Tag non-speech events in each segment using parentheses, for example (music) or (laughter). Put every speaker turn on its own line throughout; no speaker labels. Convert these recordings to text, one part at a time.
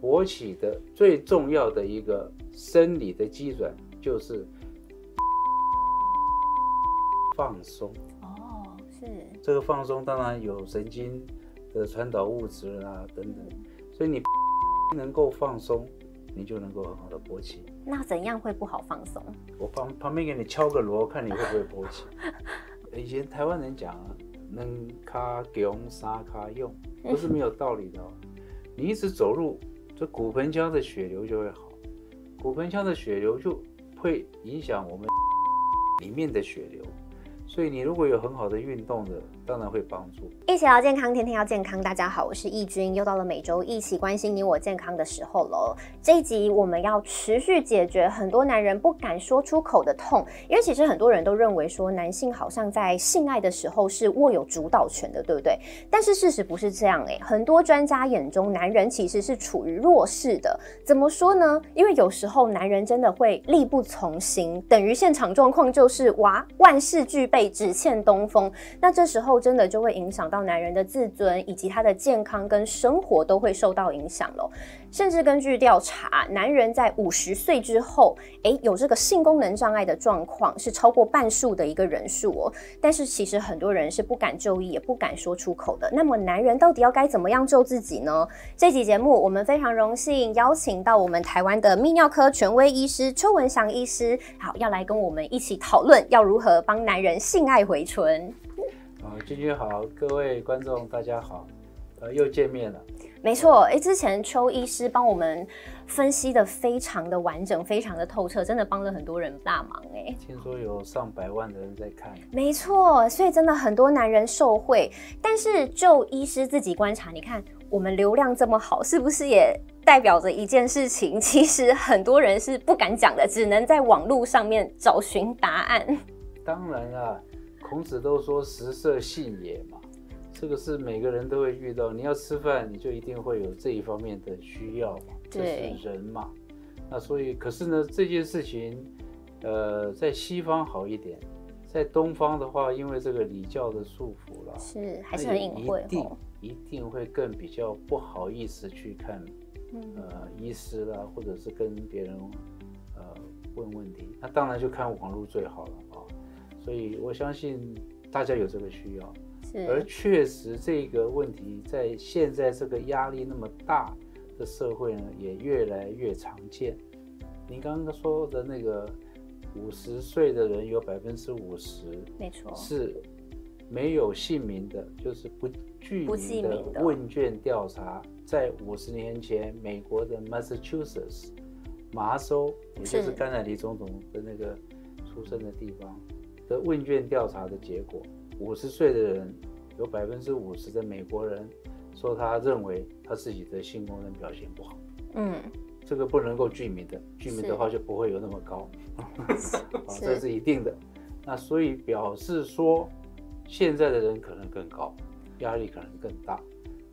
勃起的最重要的一个生理的基准就是放松。
哦，是，
这个放松当然有神经的传导物质啊等等，所以你 (laughs) 能够放松，你就能够很好的勃起。
那怎样会不好放松？
我旁旁边给你敲个锣，看你会不会勃起。以前台湾人讲啊，能卡用沙卡用，不是没有道理的哦。你一直走路，这骨盆腔的血流就会好，骨盆腔的血流就会影响我们里面的血流。所以你如果有很好的运动的，当然会帮助。
一起聊健康，天天要健康。大家好，我是易君，又到了每周一起关心你我健康的时候了。这一集我们要持续解决很多男人不敢说出口的痛，因为其实很多人都认为说男性好像在性爱的时候是握有主导权的，对不对？但是事实不是这样诶，很多专家眼中，男人其实是处于弱势的。怎么说呢？因为有时候男人真的会力不从心，等于现场状况就是哇，万事俱备。只欠东风，那这时候真的就会影响到男人的自尊，以及他的健康跟生活都会受到影响了。甚至根据调查，男人在五十岁之后，诶，有这个性功能障碍的状况是超过半数的一个人数哦。但是其实很多人是不敢就医，也不敢说出口的。那么男人到底要该怎么样救自己呢？这集节目我们非常荣幸邀请到我们台湾的泌尿科权威医师邱文祥医师，好，要来跟我们一起讨论要如何帮男人性爱回春。
啊，君君好，各位观众大家好，呃，又见面了。
没错，哎，之前邱医师帮我们分析的非常的完整，非常的透彻，真的帮了很多人大忙哎。
听说有上百万的人在看。
没错，所以真的很多男人受惠。但是就医师自己观察，你看我们流量这么好，是不是也代表着一件事情？其实很多人是不敢讲的，只能在网络上面找寻答案。
当然啦，孔子都说食色性也嘛。这个是每个人都会遇到。你要吃饭，你就一定会有这一方面的需要嘛，这是人嘛。那所以，可是呢，这件事情，呃，在西方好一点，在东方的话，因为这个礼教的束缚了，
是还是很隐晦，
一定一定会更比较不好意思去看，呃，医师啦，或者是跟别人呃问问题。那当然就看网络最好了啊。所以我相信大家有这个需要。而确实，这个问题在现在这个压力那么大的社会呢，也越来越常见。您刚刚说的那个五十岁的人有百分之五十，
没错，
是没有姓名的，就是不具名的问卷调查，在五十年前，美国的 Massachusetts 麻州，也就是甘乃迪总统的那个出生的地方的问卷调查的结果。五十岁的人，有百分之五十的美国人说，他认为他自己的性功能表现不好。嗯，这个不能够具名的，具名的话就不会有那么高。(laughs) 这是一定的。那所以表示说，现在的人可能更高，压力可能更大。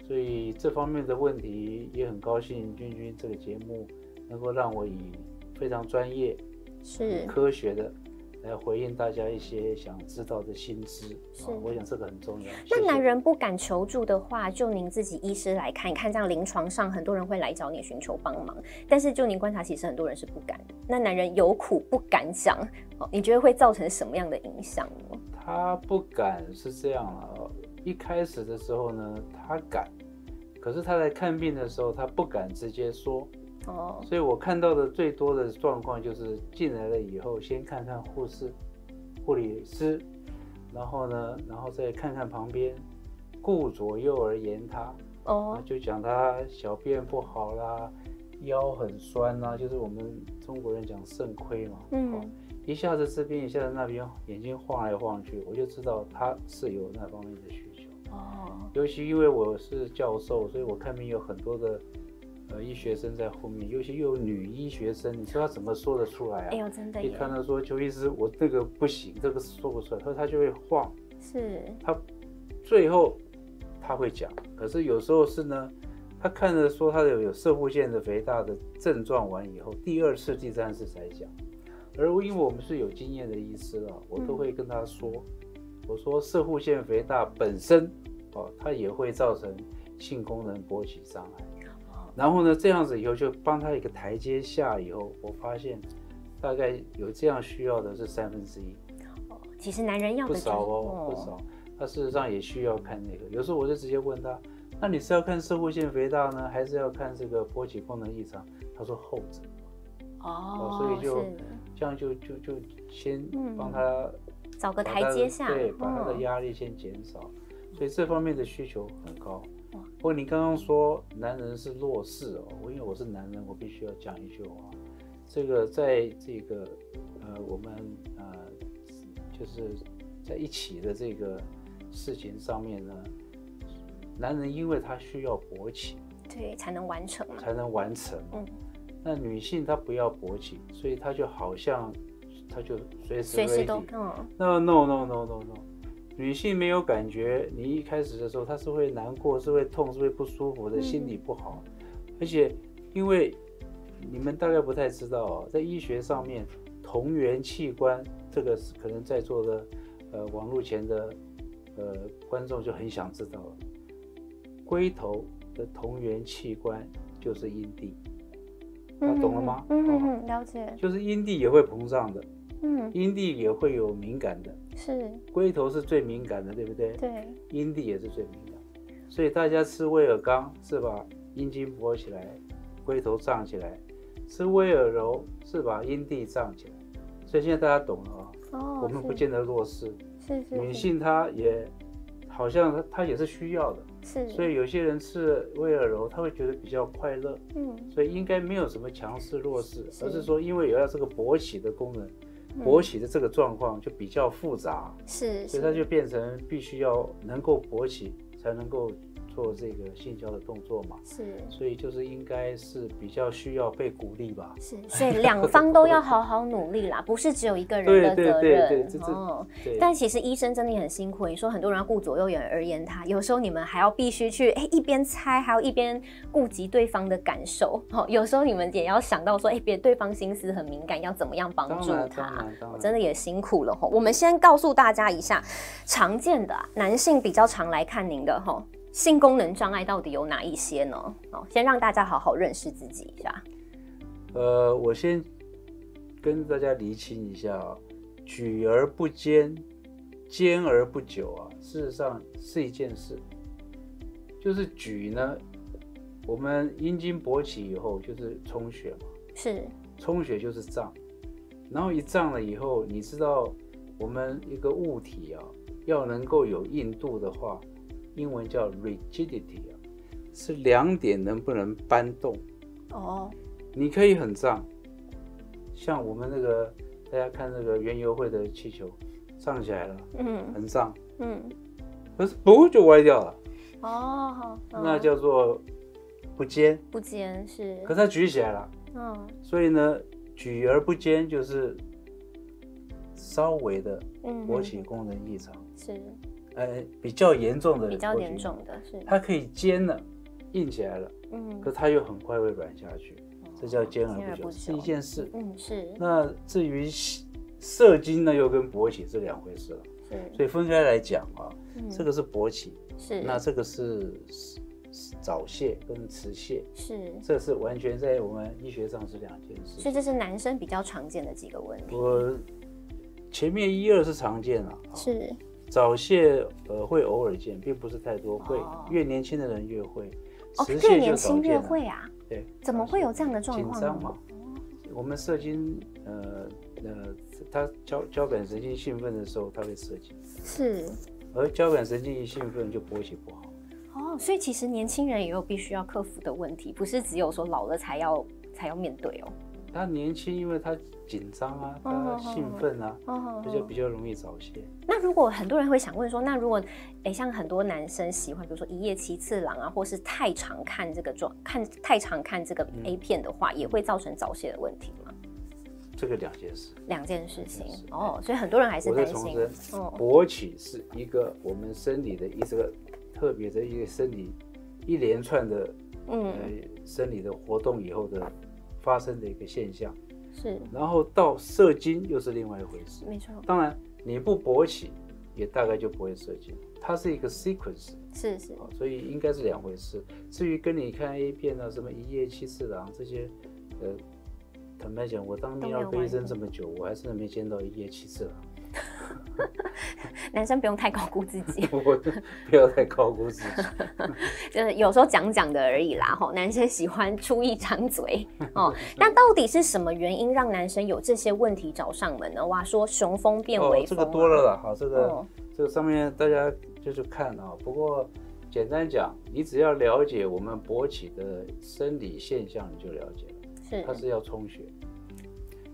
所以这方面的问题也很高兴，君君这个节目能够让我以非常专业、
是
科学的。来回应大家一些想知道的心知，
是，
我想这个很重要。
那男人不敢求助的话，就您自己医师来看，看这样临床上很多人会来找你寻求帮忙，但是就您观察，其实很多人是不敢。那男人有苦不敢讲，哦，你觉得会造成什么样的影响呢？
他不敢是这样啊，一开始的时候呢，他敢，可是他在看病的时候，他不敢直接说。哦，所以我看到的最多的状况就是进来了以后，先看看护士、护理师，然后呢，然后再看看旁边，顾左右而言他，哦，就讲他小便不好啦，腰很酸啦，就是我们中国人讲肾亏嘛，嗯，一下子这边，一下子那边，眼睛晃来晃去，我就知道他是有那方面的需求。哦，尤其因为我是教授，所以我看病有很多的。呃，医学生在后面，尤其又有女医学生，你说他怎么说得出来啊？
哎呦，真的！
一看到说邱医师，我这个不行，这个说不出来，他他就会晃。
是。
他最后他会讲，可是有时候是呢，他看着说他有有射护腺的肥大的症状完以后，第二次、第三次才讲。而因为我们是有经验的医师了，我都会跟他说，我说射护腺肥大本身哦，它也会造成性功能勃起障碍。然后呢，这样子以后就帮他一个台阶下，以后我发现大概有这样需要的是三分之一。
哦，其实男人要
不少哦，不少。他事实上也需要看那个。有时候我就直接问他，那你是要看射护腺肥大呢，还是要看这个勃起功能异常？他说后者。
哦，
所以就这样就就就先帮他
找个台阶下，
对，把他的压力先减少。所以这方面的需求很高。不过你刚刚说男人是弱势哦，因为我是男人，我必须要讲一句话。这个在这个呃我们呃就是在一起的这个事情上面呢，男人因为他需要勃起，
对，才能完成，
才能完成。嗯，那女性她不要勃起，所以她就好像她就随时
随时都嗯
，no no no no no no。女性没有感觉，你一开始的时候她是会难过，是会痛，是会不舒服的，心里不好。而且，因为你们大概不太知道啊，在医学上面，同源器官这个是可能在座的呃网络前的呃观众就很想知道了。龟头的同源器官就是阴蒂，啊懂了吗？
嗯嗯，了解。
就是阴蒂也会膨胀的。嗯，阴蒂也会有敏感的，
是。
龟头是最敏感的，对不对？
对，
阴蒂也是最敏感，所以大家吃威尔刚是把阴茎勃起来，龟头胀起来；吃威尔柔是把阴蒂胀起来。所以现在大家懂了啊，哦，我们不见得弱势，
是是，
女性她也好像她她也是需要的，
是，
所以有些人吃威尔柔，他会觉得比较快乐，嗯，所以应该没有什么强势弱势，而是说因为有了这个勃起的功能。勃起的这个状况就比较复杂，
是，
所以它就变成必须要能够勃起才能够。做这个性交的动作嘛，
是，
所以就是应该是比较需要被鼓励吧。
是，所以两方都要好好努力啦，(laughs) 不是只有一个人的责任。哦，但其实医生真的也很辛苦。你说很多人要顾左右眼而言他，有时候你们还要必须去哎一边猜，还要一边顾及对方的感受。哦，有时候你们也要想到说，哎，别对方心思很敏感，要怎么样帮助他？我真的也辛苦了哈。我们先告诉大家一下常见的男性比较常来看您的哈。性功能障碍到底有哪一些呢？哦，先让大家好好认识自己一下。
呃，我先跟大家厘清一下啊，举而不坚，坚而不久啊，事实上是一件事。就是举呢，我们阴茎勃起以后就是充血嘛，
是
充血就是胀，然后一胀了以后，你知道我们一个物体啊，要能够有硬度的话。英文叫 rigidity 啊，是两点能不能搬动？哦，你可以很胀，像我们那个大家看那个原油会的气球，胀起来了，嗯，很胀，嗯，可是不就歪掉了？哦，那叫做不坚，
不坚是，
可是它举起来了，嗯，所以呢，举而不坚就是稍微的勃起功能异常，
是。
呃，比较严重的，
比较严重的是，
它可以尖了，硬起来了，嗯，可它又很快会软下去，这叫坚而不久，是一件事，
嗯，是。
那至于射精呢，又跟勃起是两回事了，
对。
所以分开来讲啊，这个是勃起，
是。
那这个是早泄跟迟泄，
是。
这是完全在我们医学上是两件事，
所以这是男生比较常见的几个问题。
我前面一二是常见了，
是。
早泄呃会偶尔见，并不是太多，会越年轻的人越会，
哦，越年轻越会啊？
对，
怎么会有这样的状况？
紧张嘛。我们射精，呃呃，他交交感神经兴奋的时候，他会射精。
是。
而交感神经一兴奋就勃起不好。
哦，所以其实年轻人也有必须要克服的问题，不是只有说老了才要才要面对哦。
他年轻，因为他紧张啊，他兴奋啊，他就比较容易早泄。
那如果很多人会想问说，那如果诶，像很多男生喜欢，比如说一夜七次郎啊，或是太常看这个状看太常看这个 A 片的话，也会造成早泄的问题吗？
这个两件事，
两件事情哦，所以很多人还是担心。
勃起是一个我们生理的一个特别的一个生理一连串的嗯生理的活动以后的。发生的一个现象
是，
然后到射精又是另外一回事。
没错，
当然你不勃起，也大概就不会射精。它是一个 sequence，
是是，
所以应该是两回事。至于跟你看 A 片啊，什么一夜七次郎这些，呃，坦白讲，我当泌尿科医生这么久，我还是没见到一夜七次郎。(laughs)
男生不用太高估自己，(laughs)
不要太高估自己，(laughs)
就是有时候讲讲的而已啦。吼，男生喜欢出一张嘴哦。那到底是什么原因让男生有这些问题找上门呢？哇，说雄风变为
这个多了啦。好，这个这个上面大家就是看啊。不过简单讲，你只要了解我们勃起的生理现象，你就了解了。
是，
它是要充血，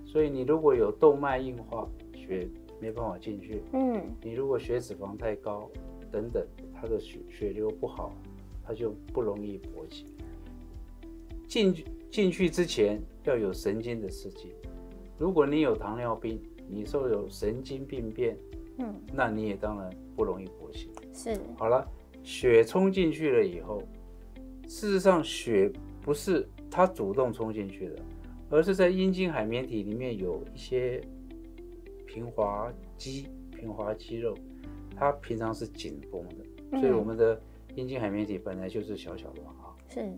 所以你如果有动脉硬化，血。没办法进去。嗯，你如果血脂肪太高，等等，它的血血流不好，它就不容易勃起。进进去之前要有神经的刺激。如果你有糖尿病，你说有神经病变，嗯，那你也当然不容易勃起。
是。
好了，血冲进去了以后，事实上血不是它主动冲进去的，而是在阴茎海绵体里面有一些。平滑肌、平滑肌肉，它平常是紧绷的，所以我们的阴茎海绵体本来就是小小的嘛，啊，
是。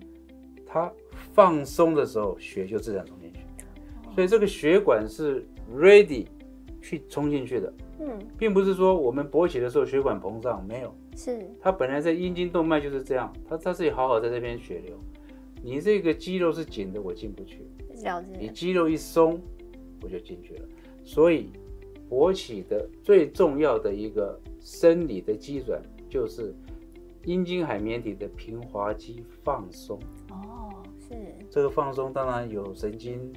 它放松的时候，血就自然冲进去，所以这个血管是 ready 去冲进去的，嗯，并不是说我们勃起的时候血管膨胀，没有，
是。
它本来在阴茎动脉就是这样，它它自己好好在这边血流，你这个肌肉是紧的，我进不去，
了解。
你肌肉一松，我就进去了，所以。勃起的最重要的一个生理的基准就是阴茎海绵体的平滑肌放松。
哦，是
这个放松，当然有神经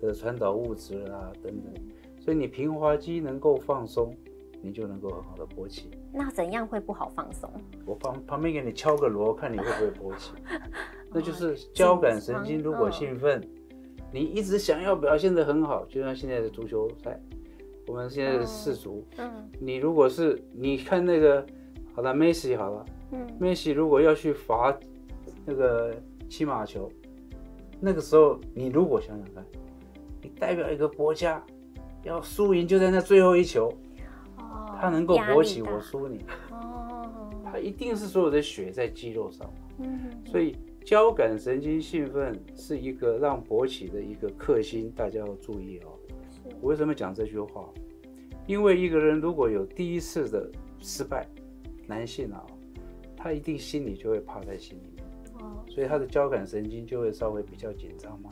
的传导物质啊等等，所以你平滑肌能够放松，你就能够很好的勃起。
那怎样会不好放松？
我旁旁边给你敲个锣，看你会不会勃起。(laughs) 那就是交感神经如果兴奋，你一直想要表现得很好，就像现在的足球赛。我们现在的世足，嗯，你如果是你看那个，好了，梅西好了，嗯，梅西如果要去罚那个骑马球，那个时候你如果想想看，你代表一个国家要输赢就在那最后一球，哦，他能够勃起，我输你，哦，他一定是所有的血在肌肉上，嗯，所以交感神经兴奋是一个让勃起的一个克星，大家要注意哦。我为什么讲这句话？因为一个人如果有第一次的失败，男性啊，他一定心里就会怕在心里面，哦，所以他的交感神经就会稍微比较紧张嘛。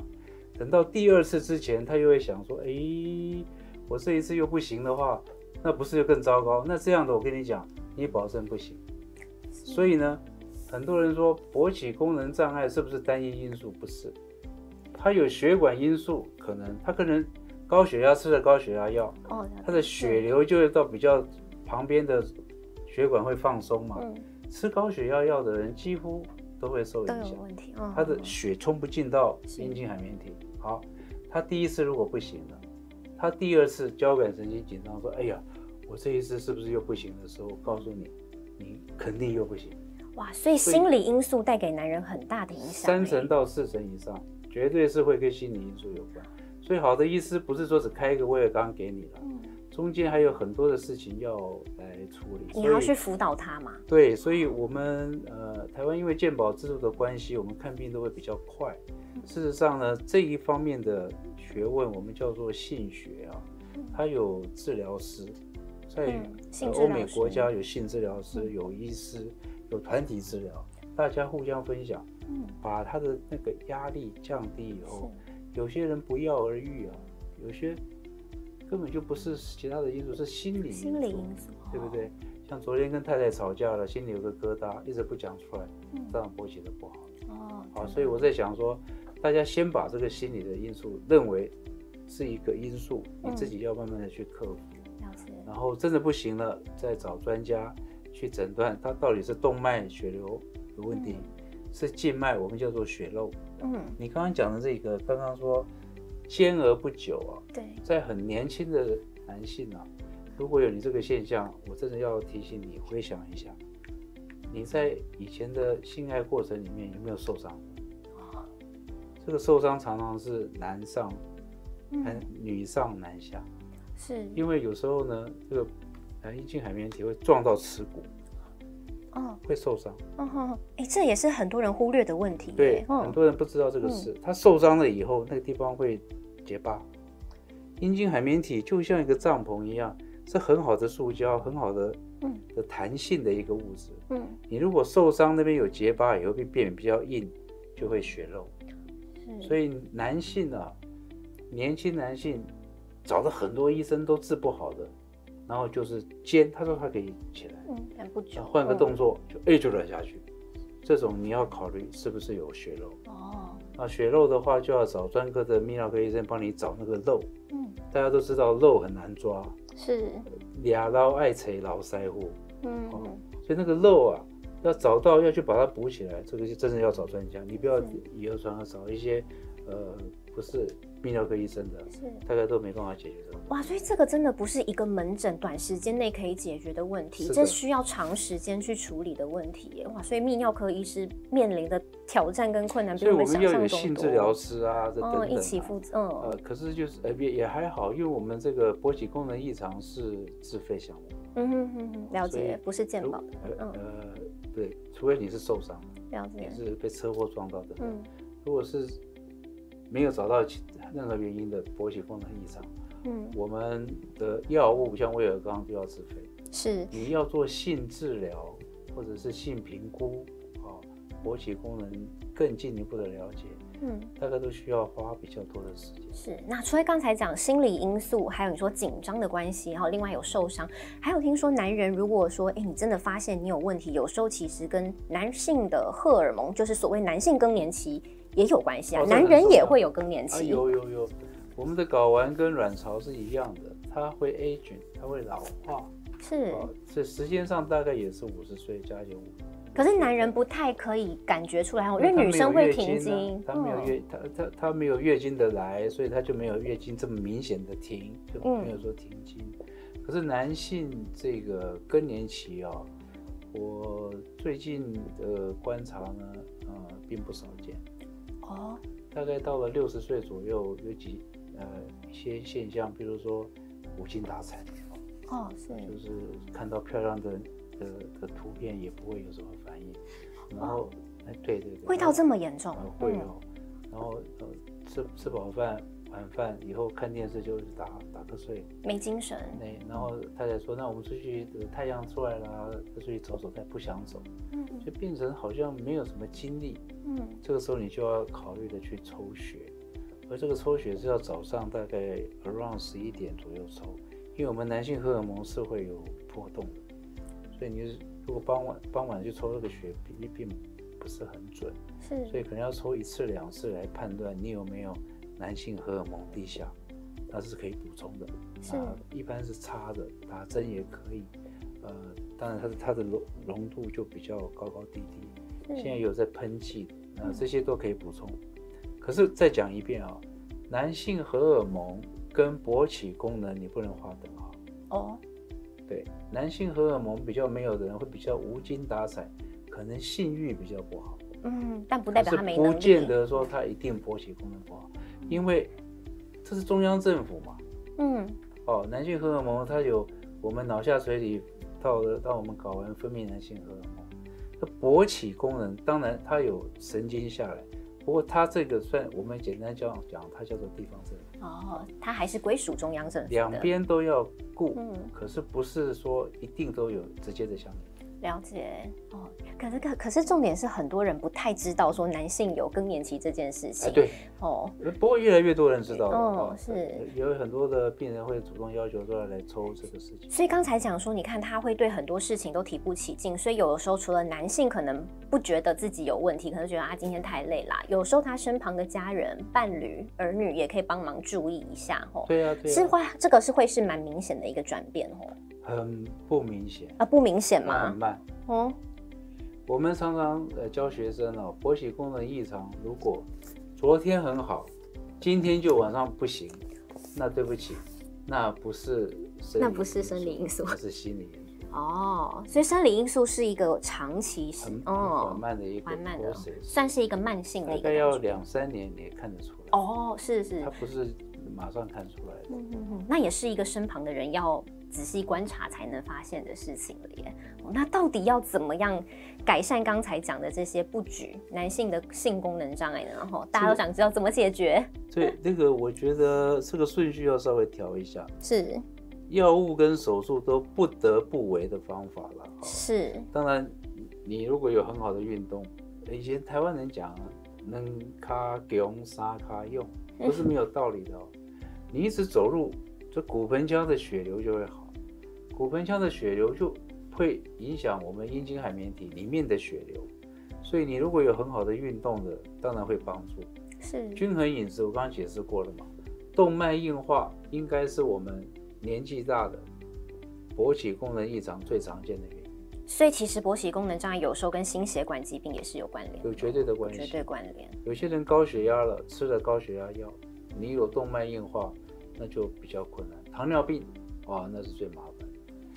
等到第二次之前，他又会想说：“哎，我这一次又不行的话，那不是就更糟糕？那这样的，我跟你讲，你保证不行。”所以呢，很多人说勃起功能障碍是不是单一因素？不是，它有血管因素，可能他可能。高血压吃了高血压药，哦，他的血流就会到比较旁边的血管会放松嘛。嗯，吃高血压药的人几乎都会受影响，
问题。
他的血冲不进到阴茎海绵体。好，他第一次如果不行了，他第二次交感神经紧张说：“哎呀，我这一次是不是又不行？”的时候，告诉你，你肯定又不行。
哇，所以心理因素带给男人很大的影响，
三成到四成以上，绝对是会跟心理因素有关。最好的医师不是说只开一个威尔刚给你了，中间还有很多的事情要来处理。
你要去辅导他嘛？
对，所以我们呃，台湾因为健保制度的关系，我们看病都会比较快。事实上呢，这一方面的学问我们叫做性学啊，它有治疗师，在欧美国家有性治疗师、有医师、有团体治疗，大家互相分享，把他的那个压力降低以后。有些人不药而愈啊，有些根本就不是其他的因素，是心理
心理因素，
对不对？像昨天跟太太吵架了，心里有个疙瘩，一直不讲出来，这样勃起的不好。哦，好，所以我在想说，大家先把这个心理的因素认为是一个因素，你自己要慢慢的去克服。然后真的不行了，再找专家去诊断，它到底是动脉血流有问题。是静脉，我们叫做血漏。嗯，你刚刚讲的这个，刚刚说兼而不久啊。
对，
在很年轻的男性啊，如果有你这个现象，我真的要提醒你，回想一下，你在以前的性爱过程里面有没有受伤？这个受伤常常是男上，嗯，女上男下。
是。
因为有时候呢，这个男，阴茎海绵体会撞到耻骨，哦，会受伤。
嗯哼，哎，这也是很多人忽略的问题。
对，很多人不知道这个事。他受伤了以后，那个地方会结疤。阴茎海绵体就像一个帐篷一样，是很好的塑胶，很好的，嗯，的弹性的一个物质。嗯，你如果受伤那边有结疤，以后会变比较硬，就会血肉。所以男性啊，年轻男性找了很多医生都治不好的，然后就是肩，他说他可以起来，
嗯，不久，
换个动作就哎就软下去，这种你要考虑是不是有血肉哦。那血肉的话，就要找专科的泌尿科医生帮你找那个肉。嗯，大家都知道肉很难抓，
是
俩捞爱锤老腮户，嗯，所以那个肉啊。要找到要去把它补起来，这个就真的要找专家。你不要以讹传讹，找一些呃不是泌尿科医生的，是大概都没办法解决的。
哇，所以这个真的不是一个门诊短时间内可以解决的问题，这需要长时间去处理的问题。哇，所以泌尿科医师面临的挑战跟困难比我们想象中多。
性治疗师啊，这等等。
一起负责。嗯。
呃，可是就是呃也也还好，因为我们这个勃起功能异常是自费项目。嗯
哼哼哼，了解，不是健保的。
嗯。对，除非你是受伤，你是被车祸撞到的。嗯，如果是没有找到任何原因的勃起功能异常，嗯，我们的药物像威尔刚就要自费。
是，
你要做性治疗或者是性评估，啊，勃起功能更进一步的了解。嗯，大概都需要花比较多的时间。
是，那除了刚才讲心理因素，还有你说紧张的关系，然后另外有受伤，还有听说男人如果说，哎，你真的发现你有问题，有时候其实跟男性的荷尔蒙，就是所谓男性更年期也有关系啊。男人也会有更年期。
有有有，我们的睾丸跟卵巢是一样的，它会 aging，它会老化。
是，
这时间上大概也是五十岁加减五。
可是男人不太可以感觉出来因为女生会停经，
他没有月，他他他没有月经的来，所以他就没有月经这么明显的停，就没有说停经。可是男性这个更年期啊，我最近的观察呢，呃，并不少见。哦，大概到了六十岁左右，有几呃一些现象，比如说无精打采。
哦，是，
就是看到漂亮的。的的图片也不会有什么反应，然后，哎，对对对，
味道这么严重，
会有，然后呃，吃吃饱饭晚饭以后看电视就打打瞌睡，
没精神。
那然后太太说，那我们出去，太阳出来了，出去走走，他不想走，嗯，就变成好像没有什么精力，嗯，这个时候你就要考虑的去抽血，而这个抽血是要早上大概 around 十一点左右抽，因为我们男性荷尔蒙是会有波动。的。所以你如果傍晚傍晚去抽这个血，比并不是很准，
是，
所以可能要抽一次两次来判断你有没有男性荷尔蒙低下，它是可以补充的，
是，
一般是插的，打针也可以，呃，当然它的它的浓浓度就比较高高低低，现在有在喷剂，啊，这些都可以补充。可是再讲一遍啊，男性荷尔蒙跟勃起功能你不能划等号。哦。对，男性荷尔蒙比较没有的人会比较无精打采，可能性欲比较不好。
嗯，但不代表他没
不见得说他一定勃起功能不好，因为这是中央政府嘛。嗯。哦，男性荷尔蒙它有我们脑下垂体到到我们睾丸分泌男性荷尔蒙，它勃起功能当然它有神经下来。不过它这个算我们简单讲讲，它叫做地方政府
哦，它还是归属中央政府，
两边都要顾，嗯，可是不是说一定都有直接的相连。
了解哦，可是可可是重点是很多人不太知道说男性有更年期这件事情。
对哦，不过越来越多人知道了。
哦，是
有很多的病人会主动要求说来抽这个事情。
所以刚才讲说，你看他会对很多事情都提不起劲，所以有的时候除了男性可能不觉得自己有问题，可能觉得啊今天太累啦。有时候他身旁的家人、伴侣、儿女也可以帮忙注意一下
哦。对啊，对
是会这个是会是蛮明显的一个转变哦。
很不明显
啊，不明显吗？
很慢哦。我们常常呃教学生哦，勃起功能异常，如果昨天很好，今天就晚上不行，那对不起，那不是生
那不是生理因素，
那是心理因素。
哦，所以生理因素是一个长期
很缓慢的一个，
缓慢的，算是一个慢性的，
大概要两三年你也看得出来。
哦，是是，
它不是马上看出来的。嗯
嗯嗯，那也是一个身旁的人要。仔细观察才能发现的事情了耶。那到底要怎么样改善刚才讲的这些不举男性的性功能障碍呢？然后大家都想知道怎么解决。
对，那个我觉得这个顺序要稍微调一下。
是，
药物跟手术都不得不为的方法了。
是，
当然你如果有很好的运动，以前台湾人讲能卡用沙卡用，不是没有道理的哦。你一直走路，这骨盆腔的血流就会好，骨盆腔的血流就会影响我们阴茎海绵体里面的血流，所以你如果有很好的运动的，当然会帮助。
是
均衡饮食，我刚刚解释过了嘛？动脉硬化应该是我们年纪大的勃起功能异常最常见的原因。
所以其实勃起功能障碍有时候跟心血管疾病也是有关联，
有绝对的关系，
绝对关联。
有些人高血压了，吃了高血压药，你有动脉硬化。那就比较困难。糖尿病，啊，那是最麻烦。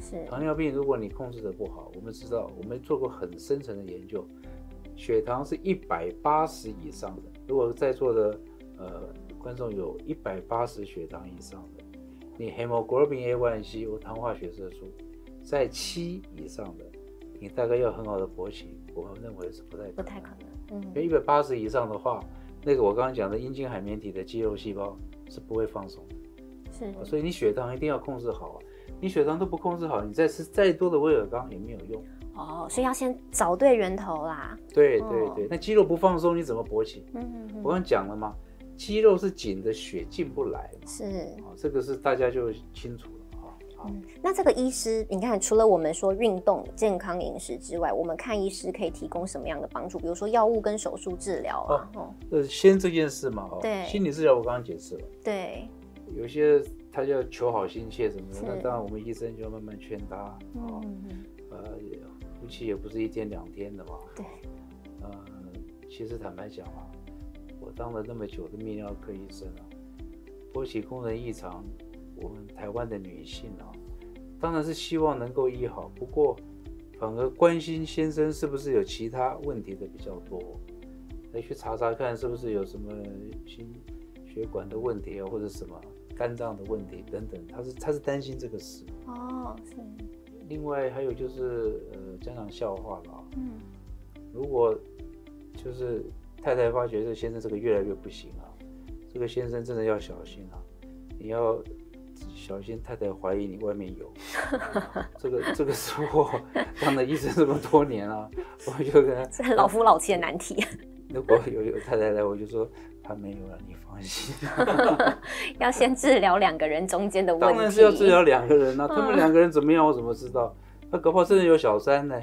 是
糖尿病，如果你控制的不好，我们知道，我们做过很深层的研究，血糖是一百八十以上的。如果在座的呃观众有一百八十血糖以上的，你 hemoglobin A1C 或糖化血色素在七以上的，你大概要很好的勃起，我们认为是不太
不太可能。嗯，
因为一百八十以上的话，那个我刚刚讲的阴茎海绵体的肌肉细胞是不会放松。所以你血糖一定要控制好啊！你血糖都不控制好，你再吃再多的威尔刚也没有用
哦。所以要先找对源头啦。
对对对，那肌肉不放松，你怎么勃起？嗯嗯嗯。我刚讲了吗？肌肉是紧的，血进不来。
是
哦，这个是大家就清楚了
啊。嗯，那这个医师，你看，除了我们说运动、健康饮食之外，我们看医师可以提供什么样的帮助？比如说药物跟手术治疗啊。
哦，呃，先这件事嘛，哦，
对，
心理治疗我刚刚解释了。
对。
有些他要求好心切什么的，那当然我们医生就要慢慢劝他啊。呃，夫妻也不是一天两天的嘛。
对。
呃，其实坦白讲啊，我当了那么久的泌尿科医生啊，勃起功能异常，我们台湾的女性啊，当然是希望能够医好，不过反而关心先生是不是有其他问题的比较多，来去查查看是不是有什么心血管的问题啊，或者什么。肝脏的问题等等，他是他是担心这个事
哦，是。
另外还有就是呃，家长笑话了嗯，如果就是太太发觉这先生这个越来越不行啊，这个先生真的要小心啊，你要小心太太怀疑你外面有。(laughs) 这个这个是我当了医生这么多年啊，我就跟 (laughs)
这老夫老妻的难题。(laughs)
如果有有太太来，我就说。他没有了，你放心。(laughs)
要先治疗两个人中间的问题。
当然是要治疗两个人啊，他们两个人怎么样，我怎么知道？他搞不好真的有小三呢。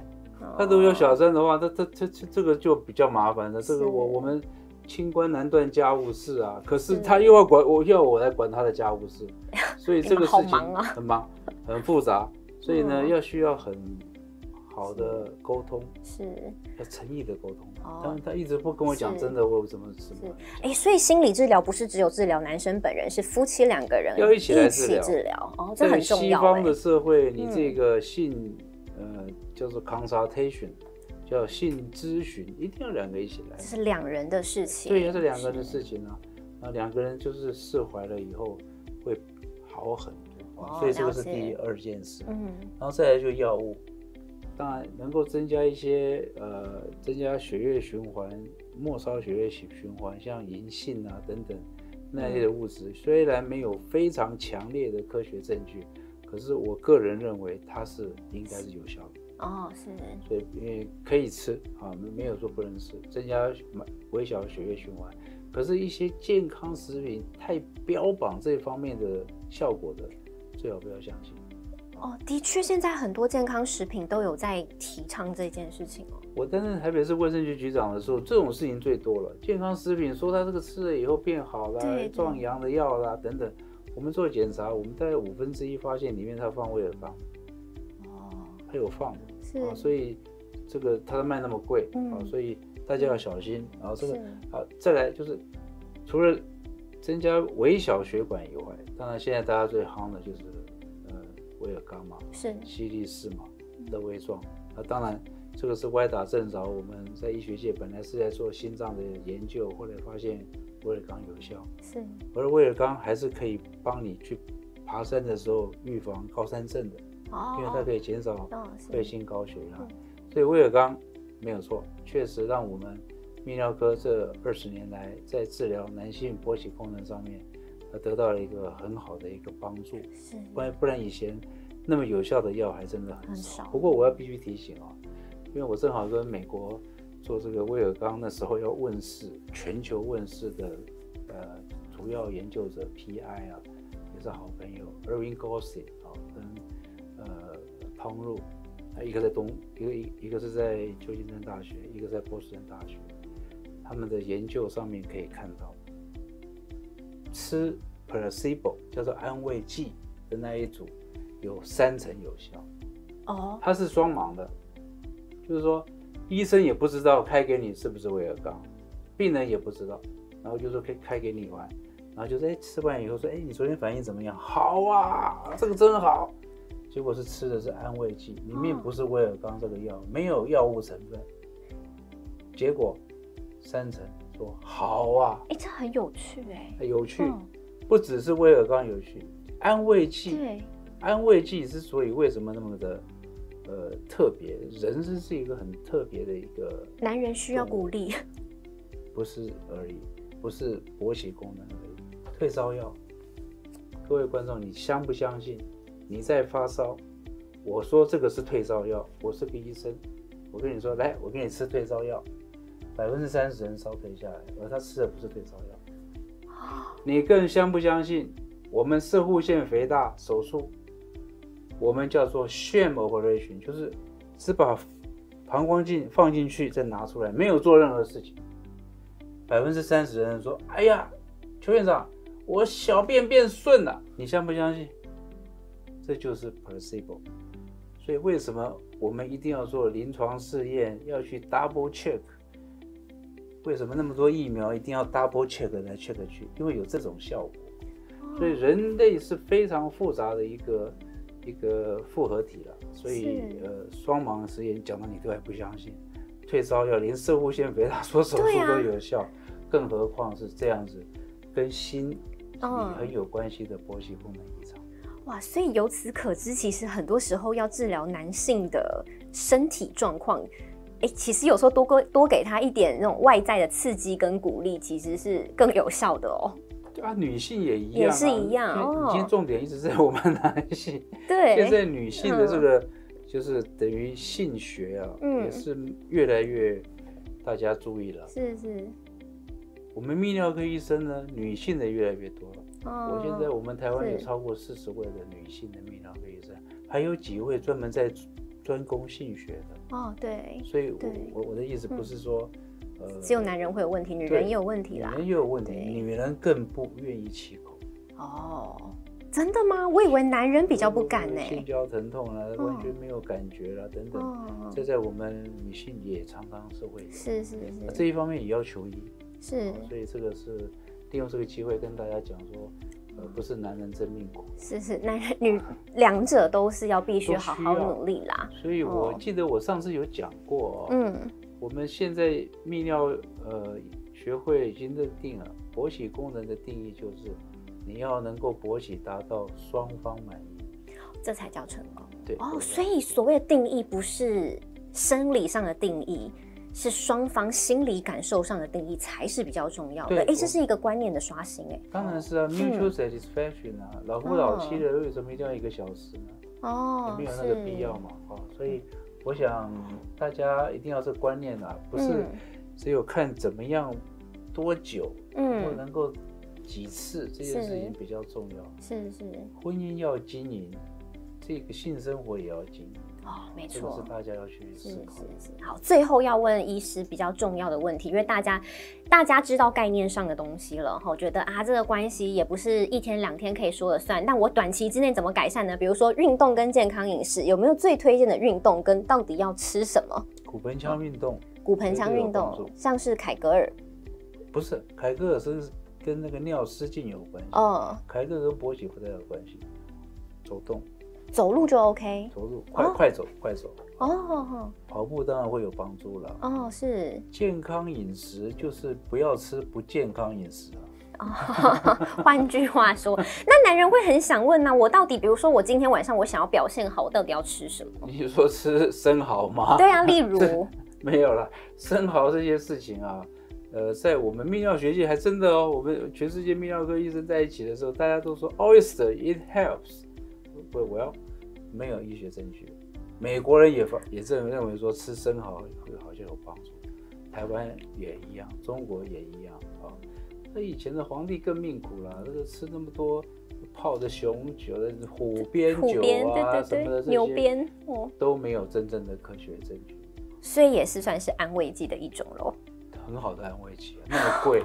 他如果有小三的话，他他他这这个就比较麻烦了。这个我我们清官难断家务事啊。可是他又要管我，要我来管他的家务事，所以 (laughs) 这个事情很忙很复杂。所以呢，要需要很。好的沟通
是。
要诚意的沟通，当然他一直不跟我讲真的，我怎么怎么？
哎，所以心理治疗不是只有治疗男生本人，是夫妻两个人
要一起来
治疗。哦，这很重
要。西方的社会，你这个性呃叫做 consultation，叫性咨询，一定要两个一起来，
这是两人的事情，
对，是两个人的事情啊。那两个人就是释怀了以后会好很多，所以这个是第二件事。嗯，然后再来就药物。当然能够增加一些呃，增加血液循环、末梢血液循循环，像银杏啊等等那类的物质，虽然没有非常强烈的科学证据，可是我个人认为它是应该是有效的。
哦，是。
所以因为可以吃啊，没有说不能吃，增加微小的血液循环。可是，一些健康食品太标榜这方面的效果的，最好不要相信。
哦，的确，现在很多健康食品都有在提倡这件事情哦。
我担任台北市卫生局局长的时候，这种事情最多了。健康食品说他这个吃了以后变好了，壮阳的药啦等等，我们做检查，我们大概五分之一发现里面它放威尔刚。哦，它有放，
是，
所以这个它卖那么贵啊，所以大家要小心。然后这个啊，再来就是除了增加微小血管以外，当然现在大家最夯的就是。威尔刚嘛，
是
西力士嘛，的微创。那当然，这个是歪打正着。我们在医学界本来是在做心脏的研究，后来发现威尔刚有效。
是，
而威尔刚还是可以帮你去爬山的时候预防高山症的，因为它可以减少肺心高血压。所以威尔刚没有错，确实让我们泌尿科这二十年来在治疗男性勃起功能上面，它得到了一个很好的一个帮助。是，不然不然以前那么有效的药还真的很少。不过我要必须提醒哦，因为我正好跟美国做这个威尔刚的时候要问世，全球问世的呃主要研究者 PI 啊，也是好朋友 Erwin Gossi 啊，跟呃汤入。一个在东，一个一一个是在旧金山大学，一个在波士顿大学。他们的研究上面可以看到，吃 placebo 叫做安慰剂的那一组有三成有效。哦，它是双盲的，就是说医生也不知道开给你是不是威尔刚，病人也不知道，然后就说可以开给你玩，然后就说哎吃完以后说哎你昨天反应怎么样？好啊，这个真好。结果是吃的是安慰剂，里面不是威尔刚这个药，没有药物成分。结果三成说好啊，
哎，这很有趣哎，
有趣，不只是威尔刚有趣，安慰剂，对，安慰剂之所以为什么那么的呃特别，人是是一个很特别的一个，
男人需要鼓励，
不是而已，不是勃起功能而已，退烧药，各位观众，你相不相信？你在发烧，我说这个是退烧药，我是个医生，我跟你说，来，我给你吃退烧药，百分之三十人烧退下来，而他吃的不是退烧药。你更相不相信？我们射护腺肥大手术，我们叫做 sham operation，就是只把膀胱镜放进去再拿出来，没有做任何事情。百分之三十人说，哎呀，邱院长，我小便变顺了，你相不相信？这就是 placebo，所以为什么我们一定要做临床试验，要去 double check？为什么那么多疫苗一定要 double check 来 check 去？因为有这种效果。所以人类是非常复杂的一个一个复合体了。所以呃，双盲实验讲到你都还不相信，退烧药连射护腺肥大说手术都有效，更何况是这样子跟心理很有关系的波西功能异常。
哇，所以由此可知，其实很多时候要治疗男性的身体状况，哎，其实有时候多给多给他一点那种外在的刺激跟鼓励，其实是更有效的哦。
对啊，女性也一样，
也是一样。
哦，今天重点一直在我们男性。
对，
现在女性的这个就是等于性学啊，嗯也是越来越大家注意了。
是是。
我们泌尿科医生呢，女性的越来越多了。哦我现在我们台湾有超过四十位的女性的泌尿科医生，还有几位专门在专攻性学的。
哦，对。
所以，我我我的意思不是说，
呃，只有男人会有问题，女人也有问题啦。
女人也有问题，女人更不愿意起口。
哦，真的吗？我以为男人比较不敢呢。
性交疼痛啊，完全没有感觉了，等等。这在我们女性也常常是会。
是是是。
这一方面也要求医。
是。
所以这个是。利用这个机会跟大家讲说，呃，不是男人真命苦，
是是，男人女两者都是要必须好好努力啦。
所以我记得我上次有讲过，嗯，我们现在泌尿呃学会已经认定了勃起功能的定义就是你要能够勃起达到双方满意，
这才叫成功。
对
哦，所以所谓的定义不是生理上的定义。是双方心理感受上的定义才是比较重要的。哎，这是一个观念的刷新。哎，
当然是啊，mutual satisfaction 啊，老夫老妻的为什么一定要一个小时呢？哦，没有那个必要嘛。哦，所以我想大家一定要这观念啊，不是只有看怎么样多久，嗯，或能够几次这件事情比较重要。
是是，
婚姻要经营，这个性生活也要经营。
哦，没错，
是大家要去思考。
是是是，好，最后要问医师比较重要的问题，因为大家大家知道概念上的东西了，哈，觉得啊，这个关系也不是一天两天可以说了算。那我短期之内怎么改善呢？比如说运动跟健康饮食，有没有最推荐的运动？跟到底要吃什么？
骨盆腔运动，
骨盆腔运动，像是凯格尔，
不是凯格尔是跟那个尿失禁有关系。哦，凯格尔跟勃起不太有关系，走动。
走路就 OK，
走路快快走快走哦，跑步当然会有帮助了哦。
是
健康饮食就是不要吃不健康饮食啊。(laughs)
换句话说，那男人会很想问呢，我到底，比如说我今天晚上我想要表现好，我到底要吃什么？
你说吃生蚝吗？
对啊，例如 (laughs)
没有了生蚝这些事情啊，呃，在我们泌尿学界还真的哦，我们全世界泌尿科医生在一起的时候，大家都说 oyster it helps，我，我要没有医学证据。美国人也发也认认为说吃生蚝会好像有帮助，台湾也一样，中国也一样啊。那以前的皇帝更命苦了，那个吃那么多泡的雄酒的虎鞭酒啊什么的这些，都没有真正的科学证据，
所以也是算是安慰剂的一种喽。
很好的安慰剂，那么贵。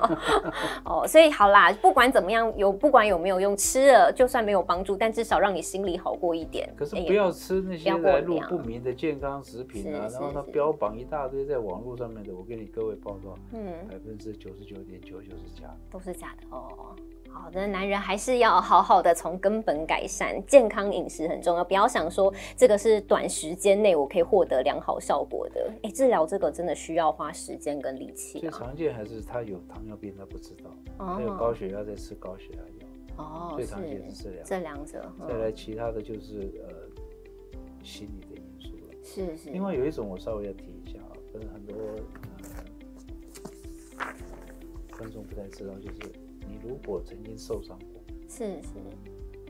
(laughs)
哦，所以好啦，不管怎么样，有不管有没有用，吃了就算没有帮助，但至少让你心里好过一点。
可是不要吃那些来路不明的健康食品啊，然后它标榜一大堆在网络上面的，我给你各位报告，嗯，百分之九十九点九九是假的，
都是假的哦。好的，男人还是要好好的从根本改善，健康饮食很重要。不要想说这个是短时间内我可以获得良好效果的。哎，治疗这个真的需要花时间跟力气。
最常见还是他有糖尿病，他不知道；他有高血压，在吃高血压药。哦，最常见是这两
这两者。
再来其他的就是呃心理的因素了。
是是。
另外有一种我稍微要提一下啊，可能很多呃观众不太知道，就是。你如果曾经受伤过，
是是，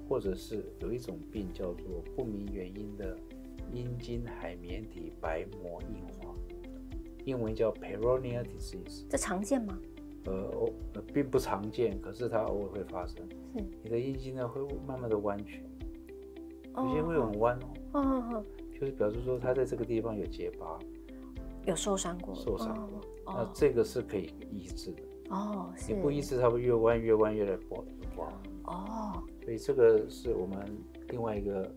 或者是有一种病叫做不明原因的阴茎海绵体白膜硬化，英文叫 Peyronie disease，
这常见吗？
呃，并不常见，可是它偶尔会发生。是，你的阴茎呢会慢慢的弯曲，有些会很弯哦。哦就是表示说它在这个地方有结疤，
有受伤过，
受伤过。那这个是可以医治的。哦，你不医治，它会越弯越弯，越来越不好。哦，所以这个是我们另外一个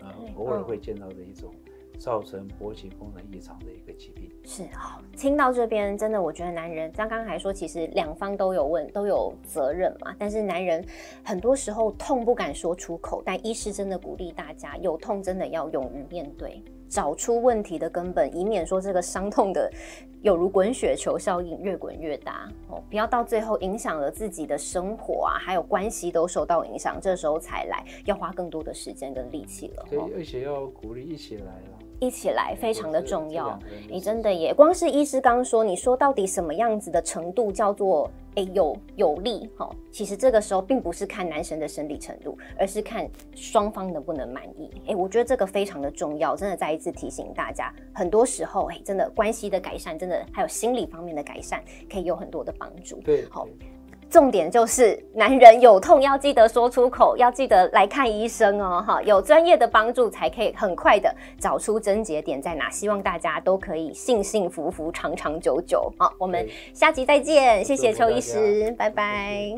呃偶尔会见到的一种造成勃起功能异常的一个疾病。
是啊，听到这边真的，我觉得男人刚刚还说，其实两方都有问，都有责任嘛。但是男人很多时候痛不敢说出口，但医师真的鼓励大家，有痛真的要勇于面对。找出问题的根本，以免说这个伤痛的有如滚雪球效应，越滚越大哦！不要到最后影响了自己的生活啊，还有关系都受到影响，这时候才来，要花更多的时间跟力气了。
对，而且要鼓励一起来了。
一起来非常的重要，你真的也光是医师刚说，你说到底什么样子的程度叫做哎有有力哈？其实这个时候并不是看男生的生理程度，而是看双方能不能满意。哎，我觉得这个非常的重要，真的再一次提醒大家，很多时候哎，真的关系的改善，真的还有心理方面的改善，可以有很多的帮助。
对，好。
重点就是男人有痛要记得说出口，要记得来看医生哦，哈，有专业的帮助才可以很快的找出症结点在哪。希望大家都可以幸幸福福、长长久久。好，我们下集再见，谢谢邱医师，拜拜。